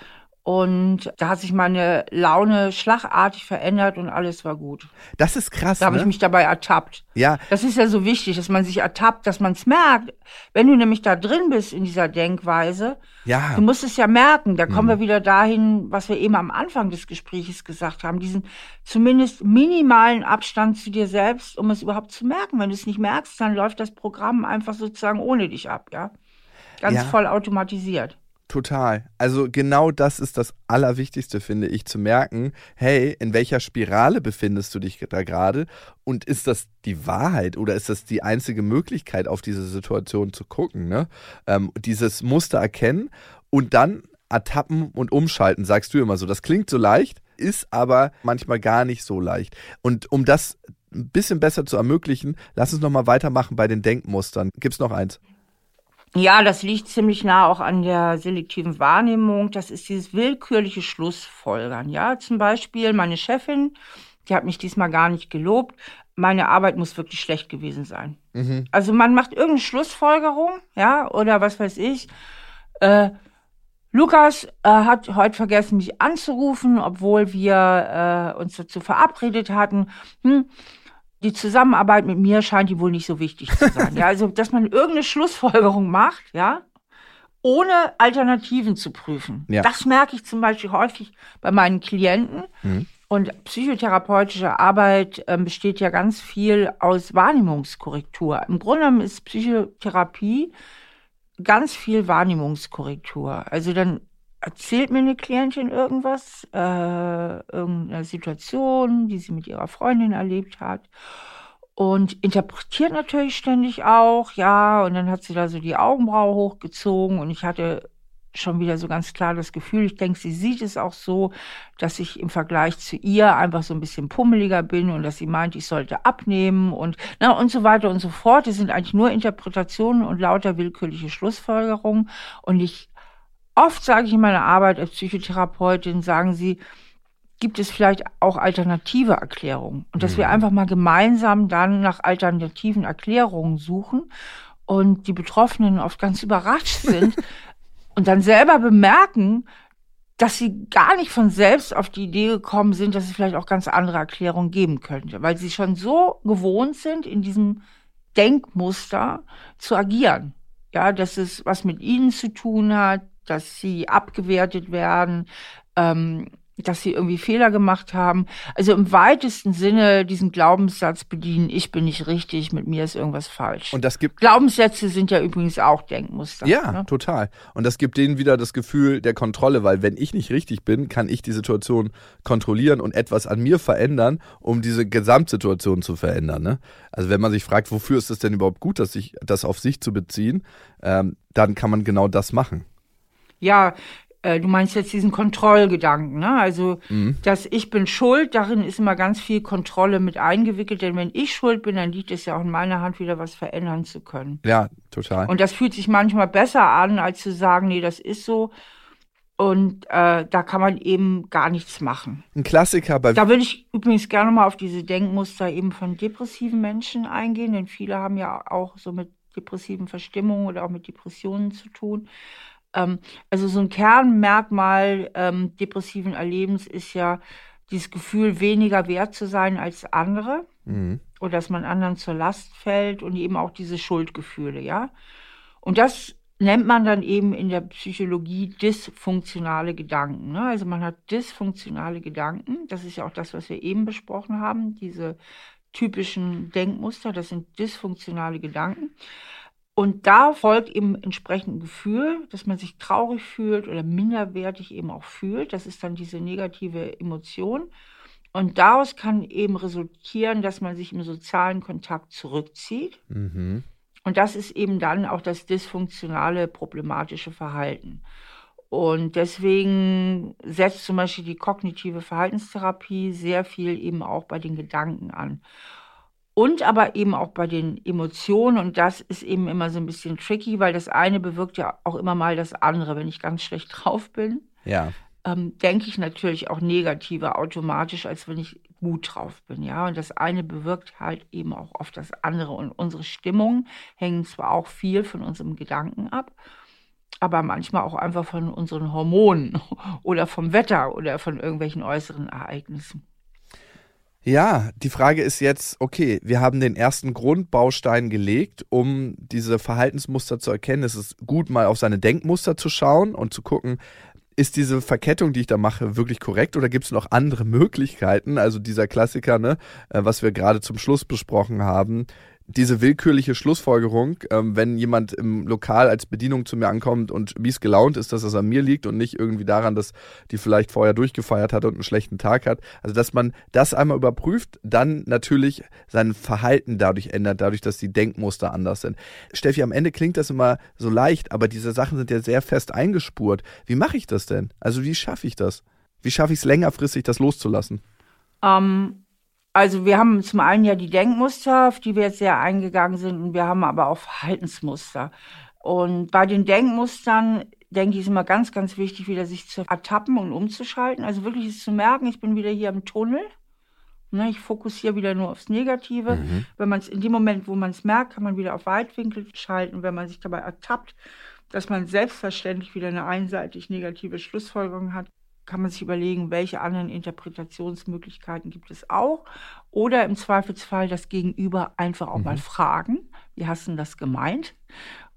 und da hat sich meine Laune schlagartig verändert und alles war gut. Das ist krass. Da habe ne? ich mich dabei ertappt. Ja. Das ist ja so wichtig, dass man sich ertappt, dass man es merkt. Wenn du nämlich da drin bist in dieser Denkweise, ja. du musst es ja merken. Da kommen mhm. wir wieder dahin, was wir eben am Anfang des Gesprächs gesagt haben, diesen zumindest minimalen Abstand zu dir selbst, um es überhaupt zu merken. Wenn du es nicht merkst, dann läuft das Programm einfach sozusagen ohne dich ab, ja. Ganz ja. voll automatisiert. Total. Also genau das ist das Allerwichtigste, finde ich, zu merken, hey, in welcher Spirale befindest du dich da gerade und ist das die Wahrheit oder ist das die einzige Möglichkeit, auf diese Situation zu gucken? Ne? Ähm, dieses Muster erkennen Und dann ertappen und umschalten, sagst du immer so. Das klingt so leicht, ist aber manchmal gar nicht so leicht. Und um das ein bisschen besser zu ermöglichen, lass uns nochmal weitermachen bei den Denkmustern. Gibt es noch eins? Ja, das liegt ziemlich nah auch an der selektiven Wahrnehmung. Das ist dieses willkürliche Schlussfolgern. Ja, zum Beispiel meine Chefin, die hat mich diesmal gar nicht gelobt. Meine Arbeit muss wirklich schlecht gewesen sein. Mhm. Also man macht irgendeine Schlussfolgerung, ja, oder was weiß ich. Äh, Lukas äh, hat heute vergessen, mich anzurufen, obwohl wir äh, uns dazu verabredet hatten. Hm, die Zusammenarbeit mit mir scheint die wohl nicht so wichtig zu sein. ja, also, dass man irgendeine Schlussfolgerung macht, ja, ohne Alternativen zu prüfen. Ja. Das merke ich zum Beispiel häufig bei meinen Klienten. Mhm. Und psychotherapeutische Arbeit äh, besteht ja ganz viel aus Wahrnehmungskorrektur. Im Grunde genommen ist Psychotherapie ganz viel Wahrnehmungskorrektur. Also dann erzählt mir eine Klientin irgendwas, äh, irgendeine Situation, die sie mit ihrer Freundin erlebt hat und interpretiert natürlich ständig auch, ja, und dann hat sie da so die Augenbraue hochgezogen und ich hatte schon wieder so ganz klar das Gefühl, ich denke, sie sieht es auch so, dass ich im Vergleich zu ihr einfach so ein bisschen pummeliger bin und dass sie meint, ich sollte abnehmen und na und so weiter und so fort. Das sind eigentlich nur Interpretationen und lauter willkürliche Schlussfolgerungen und ich oft sage ich in meiner Arbeit als Psychotherapeutin, sagen sie, gibt es vielleicht auch alternative Erklärungen und dass mhm. wir einfach mal gemeinsam dann nach alternativen Erklärungen suchen und die Betroffenen oft ganz überrascht sind, und dann selber bemerken, dass sie gar nicht von selbst auf die Idee gekommen sind, dass es vielleicht auch ganz andere Erklärungen geben könnte, weil sie schon so gewohnt sind, in diesem Denkmuster zu agieren. Ja, dass es was mit ihnen zu tun hat, dass sie abgewertet werden, ähm, dass sie irgendwie Fehler gemacht haben. Also im weitesten Sinne diesen Glaubenssatz bedienen, ich bin nicht richtig, mit mir ist irgendwas falsch. Und das gibt Glaubenssätze sind ja übrigens auch Denkmuster. Ja, ne? total. Und das gibt denen wieder das Gefühl der Kontrolle, weil wenn ich nicht richtig bin, kann ich die Situation kontrollieren und etwas an mir verändern, um diese Gesamtsituation zu verändern. Ne? Also wenn man sich fragt, wofür ist es denn überhaupt gut, dass sich das auf sich zu beziehen, ähm, dann kann man genau das machen. Ja, äh, du meinst jetzt diesen Kontrollgedanken, ne? Also, mhm. dass ich bin schuld, darin ist immer ganz viel Kontrolle mit eingewickelt, denn wenn ich schuld bin, dann liegt es ja auch in meiner Hand, wieder was verändern zu können. Ja, total. Und das fühlt sich manchmal besser an, als zu sagen, nee, das ist so. Und äh, da kann man eben gar nichts machen. Ein Klassiker bei. Da würde ich übrigens gerne mal auf diese Denkmuster eben von depressiven Menschen eingehen, denn viele haben ja auch so mit depressiven Verstimmungen oder auch mit Depressionen zu tun. Ähm, also so ein Kernmerkmal ähm, depressiven Erlebens ist ja dieses Gefühl, weniger wert zu sein als andere mhm. oder dass man anderen zur Last fällt und eben auch diese Schuldgefühle, ja. Und das nennt man dann eben in der Psychologie dysfunktionale Gedanken. Ne? Also man hat dysfunktionale Gedanken. Das ist ja auch das, was wir eben besprochen haben. Diese typischen Denkmuster, das sind dysfunktionale Gedanken. Und da folgt eben entsprechend ein Gefühl, dass man sich traurig fühlt oder minderwertig eben auch fühlt. Das ist dann diese negative Emotion. Und daraus kann eben resultieren, dass man sich im sozialen Kontakt zurückzieht. Mhm. Und das ist eben dann auch das dysfunktionale, problematische Verhalten. Und deswegen setzt zum Beispiel die kognitive Verhaltenstherapie sehr viel eben auch bei den Gedanken an und aber eben auch bei den Emotionen. Und das ist eben immer so ein bisschen tricky, weil das eine bewirkt ja auch immer mal das andere. Wenn ich ganz schlecht drauf bin, ja. ähm, denke ich natürlich auch negativer automatisch, als wenn ich gut drauf bin. Ja, und das eine bewirkt halt eben auch oft das andere. Und unsere Stimmungen hängen zwar auch viel von unserem Gedanken ab, aber manchmal auch einfach von unseren Hormonen oder vom Wetter oder von irgendwelchen äußeren Ereignissen. Ja, die Frage ist jetzt, okay, wir haben den ersten Grundbaustein gelegt, um diese Verhaltensmuster zu erkennen. Es ist gut, mal auf seine Denkmuster zu schauen und zu gucken, ist diese Verkettung, die ich da mache, wirklich korrekt oder gibt es noch andere Möglichkeiten? Also dieser Klassiker, ne, äh, was wir gerade zum Schluss besprochen haben, diese willkürliche Schlussfolgerung, ähm, wenn jemand im Lokal als Bedienung zu mir ankommt und mies gelaunt ist, dass es an mir liegt und nicht irgendwie daran, dass die vielleicht vorher durchgefeiert hat und einen schlechten Tag hat. Also dass man das einmal überprüft, dann natürlich sein Verhalten dadurch ändert, dadurch, dass die Denkmuster anders sind. Steffi, am Ende klingt das immer so leicht, aber diese Sachen sind ja sehr fest eingespurt. Wie mache ich das denn? Also wie schaffe ich das? Wie schaffe ich es längerfristig, das loszulassen? Ähm, also wir haben zum einen ja die Denkmuster, auf die wir jetzt sehr eingegangen sind, und wir haben aber auch Verhaltensmuster. Und bei den Denkmustern denke ich, ist immer ganz, ganz wichtig, wieder sich zu ertappen und umzuschalten. Also wirklich es zu merken, ich bin wieder hier im Tunnel. Ne, ich fokussiere wieder nur aufs Negative. Mhm. Wenn man es in dem Moment, wo man es merkt, kann man wieder auf Weitwinkel schalten. Wenn man sich dabei ertappt, dass man selbstverständlich wieder eine einseitig negative Schlussfolgerung hat, kann man sich überlegen, welche anderen Interpretationsmöglichkeiten gibt es auch. Oder im Zweifelsfall das Gegenüber einfach auch mhm. mal fragen, wie hast du das gemeint?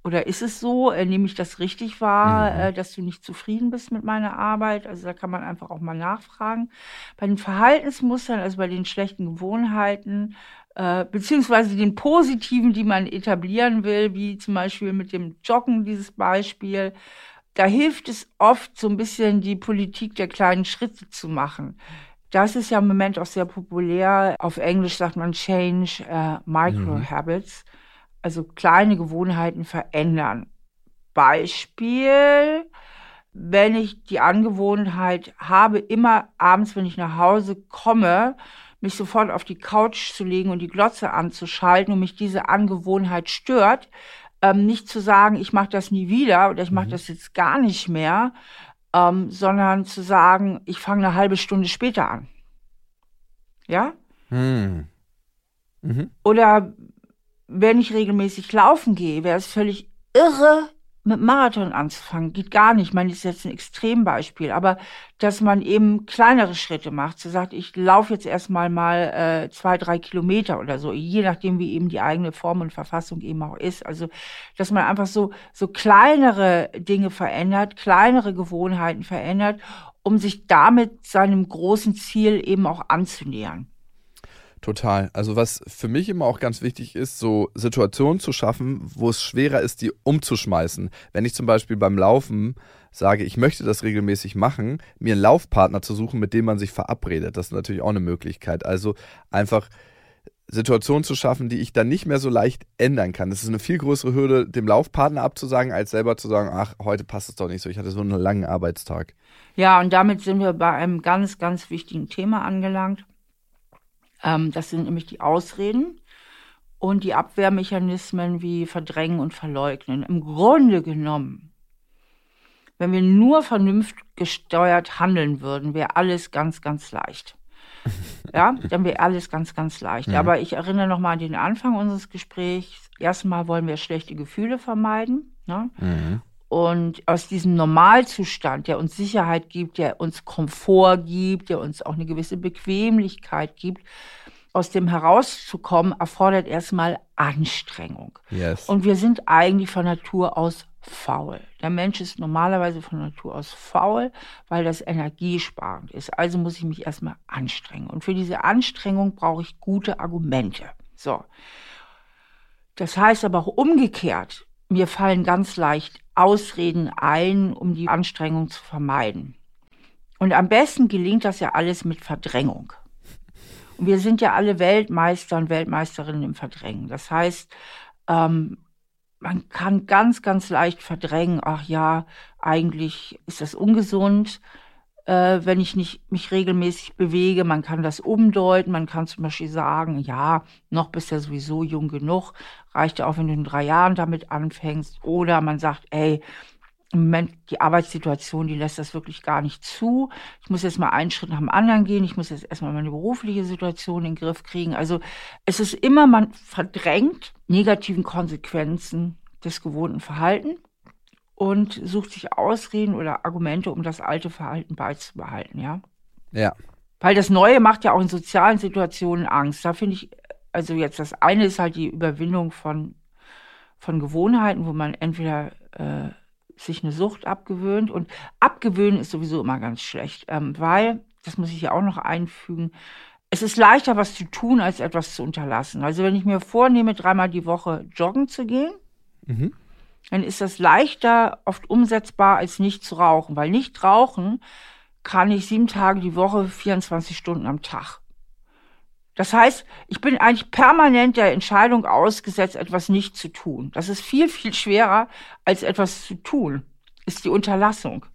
Oder ist es so, äh, nehme ich das richtig wahr, mhm. äh, dass du nicht zufrieden bist mit meiner Arbeit? Also da kann man einfach auch mal nachfragen. Bei den Verhaltensmustern, also bei den schlechten Gewohnheiten, äh, beziehungsweise den positiven, die man etablieren will, wie zum Beispiel mit dem Joggen, dieses Beispiel, da hilft es oft, so ein bisschen die Politik der kleinen Schritte zu machen. Das ist ja im Moment auch sehr populär. Auf Englisch sagt man Change uh, Micro Habits, mhm. also kleine Gewohnheiten verändern. Beispiel, wenn ich die Angewohnheit habe, immer abends, wenn ich nach Hause komme, mich sofort auf die Couch zu legen und die Glotze anzuschalten und mich diese Angewohnheit stört, ähm, nicht zu sagen, ich mache das nie wieder oder ich mache mhm. das jetzt gar nicht mehr, ähm, sondern zu sagen, ich fange eine halbe Stunde später an. Ja? Mhm. Mhm. Oder wenn ich regelmäßig laufen gehe, wäre es völlig irre, mit Marathon anzufangen, geht gar nicht. Ich meine, das ist jetzt ein Extrembeispiel, aber dass man eben kleinere Schritte macht, so sagt, ich laufe jetzt erstmal mal äh, zwei, drei Kilometer oder so, je nachdem, wie eben die eigene Form und Verfassung eben auch ist. Also, dass man einfach so, so kleinere Dinge verändert, kleinere Gewohnheiten verändert, um sich damit seinem großen Ziel eben auch anzunähern. Total. Also was für mich immer auch ganz wichtig ist, so Situationen zu schaffen, wo es schwerer ist, die umzuschmeißen. Wenn ich zum Beispiel beim Laufen sage, ich möchte das regelmäßig machen, mir einen Laufpartner zu suchen, mit dem man sich verabredet. Das ist natürlich auch eine Möglichkeit. Also einfach Situationen zu schaffen, die ich dann nicht mehr so leicht ändern kann. Das ist eine viel größere Hürde, dem Laufpartner abzusagen, als selber zu sagen, ach, heute passt es doch nicht so, ich hatte so einen langen Arbeitstag. Ja, und damit sind wir bei einem ganz, ganz wichtigen Thema angelangt. Ähm, das sind nämlich die Ausreden und die Abwehrmechanismen wie Verdrängen und Verleugnen. Im Grunde genommen, wenn wir nur vernunftgesteuert handeln würden, wäre alles ganz, ganz leicht. Ja, dann wäre alles ganz, ganz leicht. Mhm. Aber ich erinnere nochmal an den Anfang unseres Gesprächs. Erstmal wollen wir schlechte Gefühle vermeiden. Ne? Mhm. Und aus diesem Normalzustand, der uns Sicherheit gibt, der uns Komfort gibt, der uns auch eine gewisse Bequemlichkeit gibt, aus dem herauszukommen, erfordert erstmal Anstrengung. Yes. Und wir sind eigentlich von Natur aus faul. Der Mensch ist normalerweise von Natur aus faul, weil das energiesparend ist. Also muss ich mich erstmal anstrengen. Und für diese Anstrengung brauche ich gute Argumente. So. Das heißt aber auch umgekehrt, mir fallen ganz leicht Ausreden ein, um die Anstrengung zu vermeiden. Und am besten gelingt das ja alles mit Verdrängung. Und wir sind ja alle Weltmeister und Weltmeisterinnen im Verdrängen. Das heißt, ähm, man kann ganz, ganz leicht verdrängen, ach ja, eigentlich ist das ungesund, äh, wenn ich nicht mich regelmäßig bewege. Man kann das umdeuten, man kann zum Beispiel sagen, ja, noch bist ja sowieso jung genug, reicht ja auch, wenn du in drei Jahren damit anfängst. Oder man sagt, ey, im Moment die Arbeitssituation, die lässt das wirklich gar nicht zu. Ich muss jetzt mal einen Schritt nach dem anderen gehen. Ich muss jetzt erstmal meine berufliche Situation in den Griff kriegen. Also es ist immer, man verdrängt negativen Konsequenzen des gewohnten Verhaltens und sucht sich Ausreden oder Argumente, um das alte Verhalten beizubehalten, ja. Ja. Weil das Neue macht ja auch in sozialen Situationen Angst. Da finde ich, also jetzt das eine ist halt die Überwindung von, von Gewohnheiten, wo man entweder äh, sich eine Sucht abgewöhnt. Und abgewöhnen ist sowieso immer ganz schlecht, ähm, weil, das muss ich ja auch noch einfügen, es ist leichter, was zu tun, als etwas zu unterlassen. Also wenn ich mir vornehme, dreimal die Woche joggen zu gehen, mhm. Dann ist das leichter oft umsetzbar, als nicht zu rauchen. Weil nicht rauchen kann ich sieben Tage die Woche, 24 Stunden am Tag. Das heißt, ich bin eigentlich permanent der Entscheidung ausgesetzt, etwas nicht zu tun. Das ist viel, viel schwerer, als etwas zu tun, ist die Unterlassung.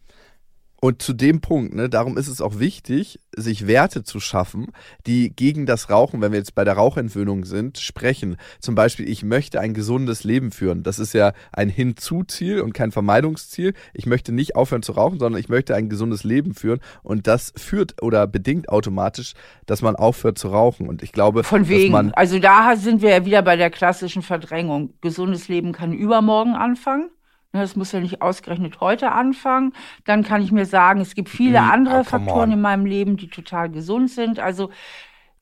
Und zu dem Punkt, ne, darum ist es auch wichtig, sich Werte zu schaffen, die gegen das Rauchen, wenn wir jetzt bei der Rauchentwöhnung sind, sprechen. Zum Beispiel, ich möchte ein gesundes Leben führen. Das ist ja ein Hinzuziel und kein Vermeidungsziel. Ich möchte nicht aufhören zu rauchen, sondern ich möchte ein gesundes Leben führen. Und das führt oder bedingt automatisch, dass man aufhört zu rauchen. Und ich glaube, von wegen. also da sind wir ja wieder bei der klassischen Verdrängung. Gesundes Leben kann übermorgen anfangen. Ne, das muss ja nicht ausgerechnet heute anfangen. Dann kann ich mir sagen, es gibt viele mhm. andere ah, Faktoren in meinem Leben, die total gesund sind. Also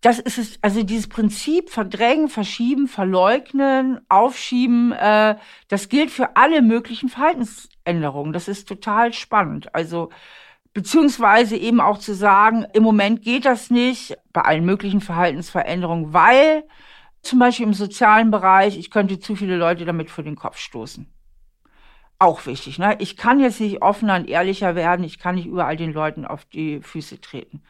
das ist es, also dieses Prinzip verdrängen, verschieben, verleugnen, aufschieben, äh, das gilt für alle möglichen Verhaltensänderungen. Das ist total spannend. Also beziehungsweise eben auch zu sagen, im Moment geht das nicht bei allen möglichen Verhaltensveränderungen, weil zum Beispiel im sozialen Bereich, ich könnte zu viele Leute damit vor den Kopf stoßen auch wichtig. Ne? Ich kann jetzt nicht offener und ehrlicher werden, ich kann nicht überall den Leuten auf die Füße treten.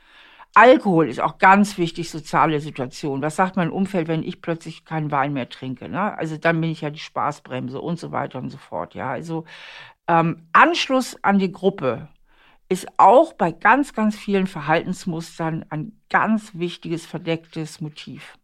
Alkohol ist auch ganz wichtig, soziale Situation. Was sagt mein Umfeld, wenn ich plötzlich keinen Wein mehr trinke? Ne? Also dann bin ich ja die Spaßbremse und so weiter und so fort. Ja, also ähm, Anschluss an die Gruppe ist auch bei ganz, ganz vielen Verhaltensmustern ein ganz wichtiges verdecktes Motiv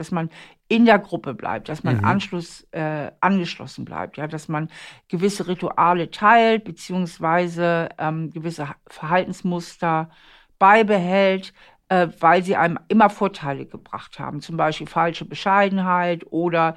dass man in der Gruppe bleibt, dass man mhm. Anschluss äh, angeschlossen bleibt, ja, dass man gewisse Rituale teilt beziehungsweise ähm, gewisse Verhaltensmuster beibehält, äh, weil sie einem immer Vorteile gebracht haben, zum Beispiel falsche Bescheidenheit oder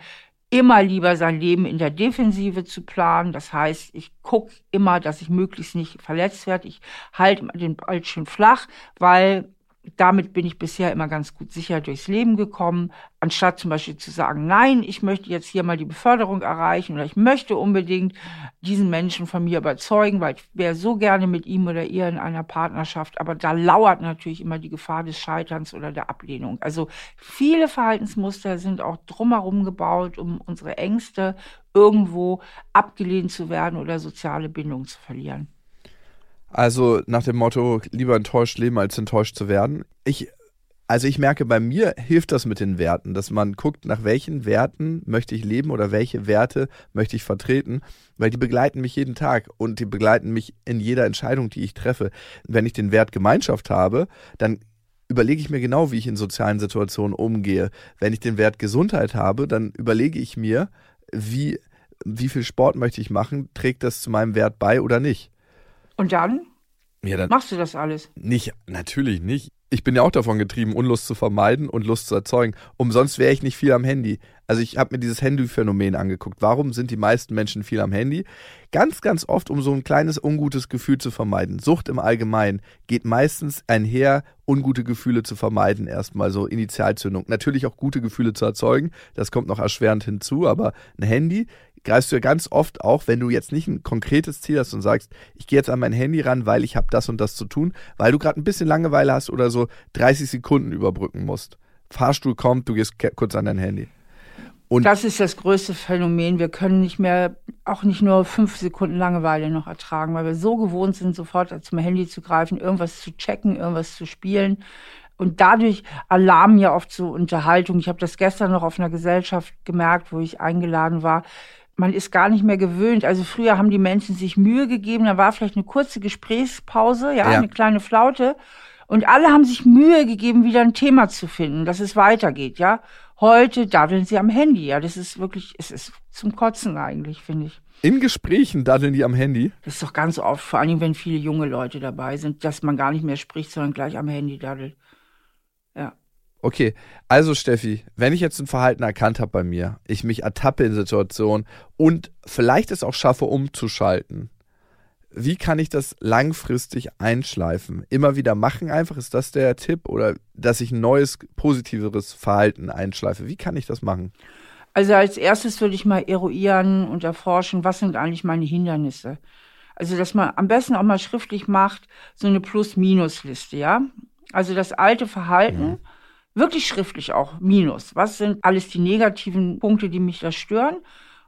immer lieber sein Leben in der Defensive zu planen. Das heißt, ich gucke immer, dass ich möglichst nicht verletzt werde. Ich halte den Ball schön flach, weil damit bin ich bisher immer ganz gut sicher durchs Leben gekommen, anstatt zum Beispiel zu sagen, nein, ich möchte jetzt hier mal die Beförderung erreichen oder ich möchte unbedingt diesen Menschen von mir überzeugen, weil ich wäre so gerne mit ihm oder ihr in einer Partnerschaft, aber da lauert natürlich immer die Gefahr des Scheiterns oder der Ablehnung. Also viele Verhaltensmuster sind auch drumherum gebaut, um unsere Ängste irgendwo abgelehnt zu werden oder soziale Bindung zu verlieren. Also nach dem Motto, lieber enttäuscht leben, als enttäuscht zu werden. Ich, also ich merke, bei mir hilft das mit den Werten, dass man guckt, nach welchen Werten möchte ich leben oder welche Werte möchte ich vertreten, weil die begleiten mich jeden Tag und die begleiten mich in jeder Entscheidung, die ich treffe. Wenn ich den Wert Gemeinschaft habe, dann überlege ich mir genau, wie ich in sozialen Situationen umgehe. Wenn ich den Wert Gesundheit habe, dann überlege ich mir, wie, wie viel Sport möchte ich machen, trägt das zu meinem Wert bei oder nicht. Und dann? Ja, dann machst du das alles? Nicht, natürlich nicht. Ich bin ja auch davon getrieben, Unlust zu vermeiden und Lust zu erzeugen. Umsonst wäre ich nicht viel am Handy. Also ich habe mir dieses Handy-Phänomen angeguckt. Warum sind die meisten Menschen viel am Handy? Ganz, ganz oft, um so ein kleines ungutes Gefühl zu vermeiden. Sucht im Allgemeinen geht meistens einher, ungute Gefühle zu vermeiden. Erstmal so Initialzündung. Natürlich auch gute Gefühle zu erzeugen. Das kommt noch erschwerend hinzu. Aber ein Handy greifst du ja ganz oft auch, wenn du jetzt nicht ein konkretes Ziel hast und sagst, ich gehe jetzt an mein Handy ran, weil ich habe das und das zu tun, weil du gerade ein bisschen Langeweile hast oder so 30 Sekunden überbrücken musst. Fahrstuhl kommt, du gehst kurz an dein Handy. Und das ist das größte Phänomen. Wir können nicht mehr, auch nicht nur fünf Sekunden Langeweile noch ertragen, weil wir so gewohnt sind, sofort zum Handy zu greifen, irgendwas zu checken, irgendwas zu spielen. Und dadurch alarmen ja oft so Unterhaltung. Ich habe das gestern noch auf einer Gesellschaft gemerkt, wo ich eingeladen war man ist gar nicht mehr gewöhnt. Also früher haben die Menschen sich Mühe gegeben, da war vielleicht eine kurze Gesprächspause, ja, ja, eine kleine Flaute. Und alle haben sich Mühe gegeben, wieder ein Thema zu finden, dass es weitergeht, ja. Heute daddeln sie am Handy, ja. Das ist wirklich, es ist zum Kotzen eigentlich, finde ich. In Gesprächen daddeln die am Handy? Das ist doch ganz oft, vor allem wenn viele junge Leute dabei sind, dass man gar nicht mehr spricht, sondern gleich am Handy daddelt. Ja. Okay, also Steffi, wenn ich jetzt ein Verhalten erkannt habe bei mir, ich mich ertappe in Situationen und vielleicht es auch schaffe, umzuschalten, wie kann ich das langfristig einschleifen? Immer wieder machen einfach, ist das der Tipp? Oder dass ich ein neues, positiveres Verhalten einschleife? Wie kann ich das machen? Also als erstes würde ich mal eruieren und erforschen, was sind eigentlich meine Hindernisse? Also dass man am besten auch mal schriftlich macht, so eine Plus-Minus-Liste, ja? Also das alte Verhalten. Ja wirklich schriftlich auch Minus. Was sind alles die negativen Punkte, die mich da stören?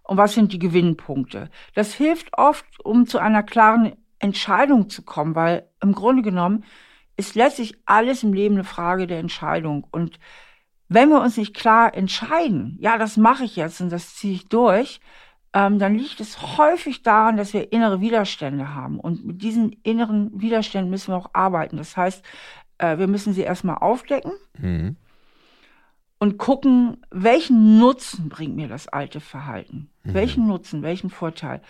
Und was sind die Gewinnpunkte? Das hilft oft, um zu einer klaren Entscheidung zu kommen, weil im Grunde genommen ist letztlich alles im Leben eine Frage der Entscheidung. Und wenn wir uns nicht klar entscheiden, ja, das mache ich jetzt und das ziehe ich durch, ähm, dann liegt es häufig daran, dass wir innere Widerstände haben. Und mit diesen inneren Widerständen müssen wir auch arbeiten. Das heißt, äh, wir müssen sie erstmal aufdecken mhm. und gucken, welchen Nutzen bringt mir das alte Verhalten? Mhm. Welchen Nutzen, welchen Vorteil?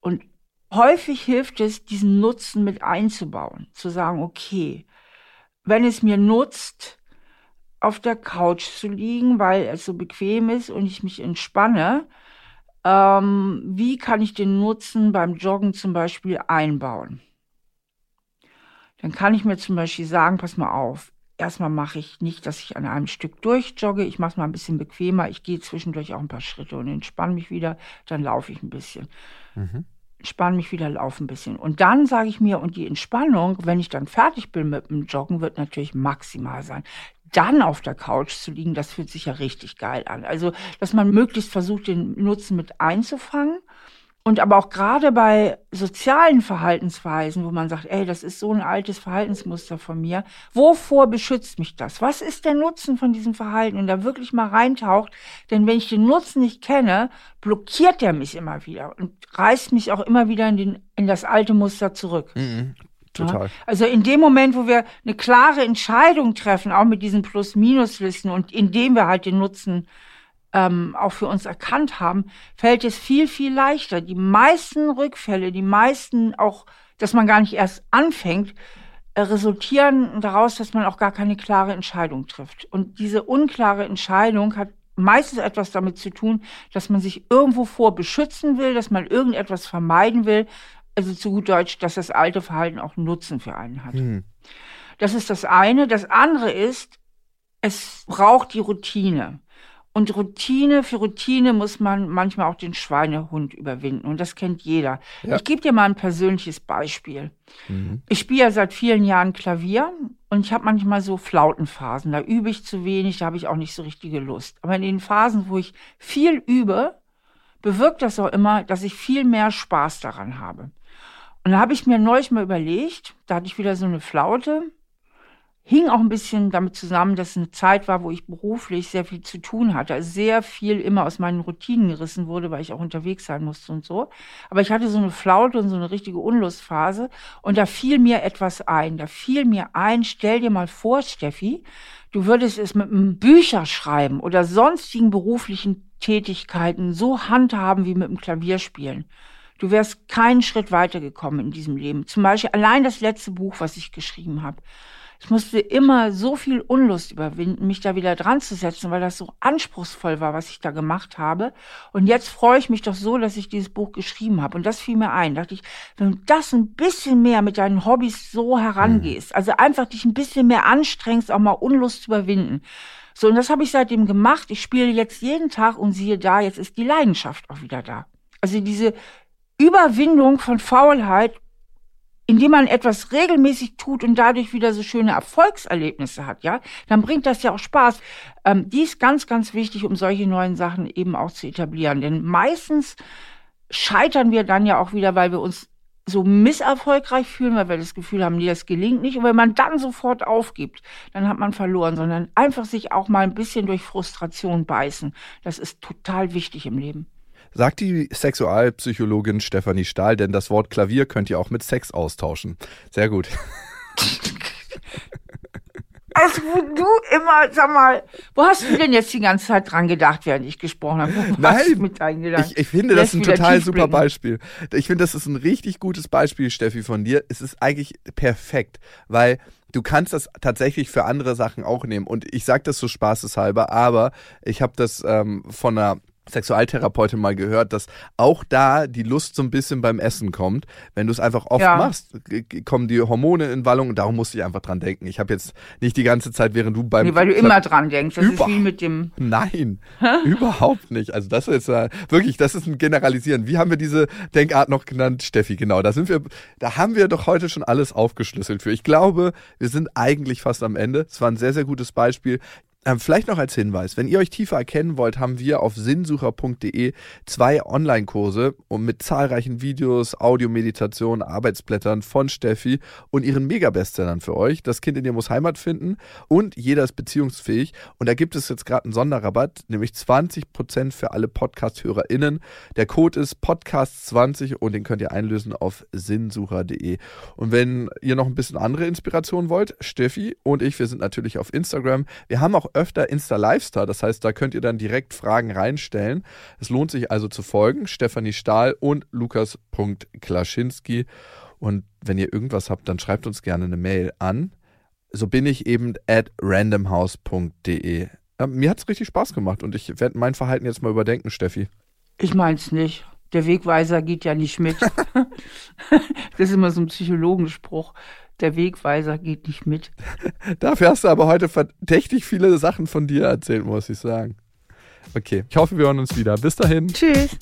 Und häufig hilft es, diesen Nutzen mit einzubauen, zu sagen, okay, wenn es mir nutzt, auf der Couch zu liegen, weil es so bequem ist und ich mich entspanne, ähm, wie kann ich den Nutzen beim Joggen zum Beispiel einbauen? Dann kann ich mir zum Beispiel sagen, pass mal auf, erstmal mache ich nicht, dass ich an einem Stück durchjogge, ich mache es mal ein bisschen bequemer, ich gehe zwischendurch auch ein paar Schritte und entspanne mich wieder, dann laufe ich ein bisschen. Mhm. Entspanne mich wieder, laufe ein bisschen. Und dann sage ich mir, und die Entspannung, wenn ich dann fertig bin mit dem Joggen, wird natürlich maximal sein dann auf der Couch zu liegen, das fühlt sich ja richtig geil an. Also, dass man möglichst versucht, den Nutzen mit einzufangen. Und aber auch gerade bei sozialen Verhaltensweisen, wo man sagt, ey, das ist so ein altes Verhaltensmuster von mir. Wovor beschützt mich das? Was ist der Nutzen von diesem Verhalten? Und da wirklich mal reintaucht. Denn wenn ich den Nutzen nicht kenne, blockiert der mich immer wieder und reißt mich auch immer wieder in, den, in das alte Muster zurück. Mhm. Total. Also in dem Moment, wo wir eine klare Entscheidung treffen, auch mit diesen Plus-Minus-Listen und indem wir halt den Nutzen ähm, auch für uns erkannt haben, fällt es viel, viel leichter. Die meisten Rückfälle, die meisten auch, dass man gar nicht erst anfängt, äh, resultieren daraus, dass man auch gar keine klare Entscheidung trifft. Und diese unklare Entscheidung hat meistens etwas damit zu tun, dass man sich irgendwo vor beschützen will, dass man irgendetwas vermeiden will, also zu gut Deutsch, dass das alte Verhalten auch Nutzen für einen hat. Mhm. Das ist das eine. Das andere ist, es braucht die Routine. Und Routine, für Routine muss man manchmal auch den Schweinehund überwinden. Und das kennt jeder. Ja. Ich gebe dir mal ein persönliches Beispiel. Mhm. Ich spiele ja seit vielen Jahren Klavier und ich habe manchmal so Flautenphasen. Da übe ich zu wenig, da habe ich auch nicht so richtige Lust. Aber in den Phasen, wo ich viel übe, bewirkt das auch immer, dass ich viel mehr Spaß daran habe. Und da habe ich mir neulich mal überlegt, da hatte ich wieder so eine Flaute, hing auch ein bisschen damit zusammen, dass es eine Zeit war, wo ich beruflich sehr viel zu tun hatte, also sehr viel immer aus meinen Routinen gerissen wurde, weil ich auch unterwegs sein musste und so. Aber ich hatte so eine Flaute und so eine richtige Unlustphase und da fiel mir etwas ein. Da fiel mir ein, stell dir mal vor, Steffi, du würdest es mit einem Bücherschreiben oder sonstigen beruflichen Tätigkeiten so handhaben wie mit dem Klavierspielen. Du wärst keinen Schritt weitergekommen in diesem Leben. Zum Beispiel allein das letzte Buch, was ich geschrieben habe. Ich musste immer so viel Unlust überwinden, mich da wieder dran zu setzen, weil das so anspruchsvoll war, was ich da gemacht habe. Und jetzt freue ich mich doch so, dass ich dieses Buch geschrieben habe. Und das fiel mir ein. Da dachte ich, wenn du das ein bisschen mehr mit deinen Hobbys so herangehst, mhm. also einfach dich ein bisschen mehr anstrengst, auch mal Unlust zu überwinden. So, und das habe ich seitdem gemacht. Ich spiele jetzt jeden Tag und siehe da, jetzt ist die Leidenschaft auch wieder da. Also diese Überwindung von Faulheit, indem man etwas regelmäßig tut und dadurch wieder so schöne Erfolgserlebnisse hat, ja, dann bringt das ja auch Spaß. Ähm, die ist ganz, ganz wichtig, um solche neuen Sachen eben auch zu etablieren. Denn meistens scheitern wir dann ja auch wieder, weil wir uns so misserfolgreich fühlen, weil wir das Gefühl haben, nee, das gelingt nicht. Und wenn man dann sofort aufgibt, dann hat man verloren, sondern einfach sich auch mal ein bisschen durch Frustration beißen. Das ist total wichtig im Leben. Sagt die Sexualpsychologin Stefanie Stahl, denn das Wort Klavier könnt ihr auch mit Sex austauschen. Sehr gut. Also wo du immer, sag mal, wo hast du denn jetzt die ganze Zeit dran gedacht, während ich gesprochen habe? Wo Nein, mit deinen Gedanken? Ich, ich finde das ein total super Beispiel. Ich finde, das ist ein richtig gutes Beispiel, Steffi, von dir. Es ist eigentlich perfekt, weil du kannst das tatsächlich für andere Sachen auch nehmen. Und ich sage das so spaßeshalber, aber ich habe das ähm, von einer Sexualtherapeutin mal gehört, dass auch da die Lust so ein bisschen beim Essen kommt. Wenn du es einfach oft ja. machst, kommen die Hormone in Wallung und darum musste ich einfach dran denken. Ich habe jetzt nicht die ganze Zeit, während du beim... Nee, weil du immer dran denkst. Das Über ist wie mit dem... Nein, überhaupt nicht. Also das ist äh, wirklich, das ist ein Generalisieren. Wie haben wir diese Denkart noch genannt, Steffi? Genau, da sind wir, da haben wir doch heute schon alles aufgeschlüsselt für. Ich glaube, wir sind eigentlich fast am Ende. Es war ein sehr, sehr gutes Beispiel vielleicht noch als Hinweis, wenn ihr euch tiefer erkennen wollt, haben wir auf sinnsucher.de zwei Online-Kurse mit zahlreichen Videos, Audiomeditationen, Arbeitsblättern von Steffi und ihren Megabestsellern für euch. Das Kind in dir muss Heimat finden und jeder ist beziehungsfähig. Und da gibt es jetzt gerade einen Sonderrabatt, nämlich 20% für alle Podcast-HörerInnen. Der Code ist Podcast20 und den könnt ihr einlösen auf sinnsucher.de. Und wenn ihr noch ein bisschen andere Inspiration wollt, Steffi und ich, wir sind natürlich auf Instagram. Wir haben auch öfter Insta-Livestar. Das heißt, da könnt ihr dann direkt Fragen reinstellen. Es lohnt sich also zu folgen. Stefanie Stahl und Lukas.Klaschinski. Und wenn ihr irgendwas habt, dann schreibt uns gerne eine Mail an. So bin ich eben at randomhouse.de. Mir hat es richtig Spaß gemacht und ich werde mein Verhalten jetzt mal überdenken, Steffi. Ich mein's nicht. Der Wegweiser geht ja nicht mit. das ist immer so ein Psychologenspruch der Wegweiser geht nicht mit. Dafür hast du aber heute verdächtig viele Sachen von dir erzählt, muss ich sagen. Okay, ich hoffe, wir hören uns wieder. Bis dahin. Tschüss.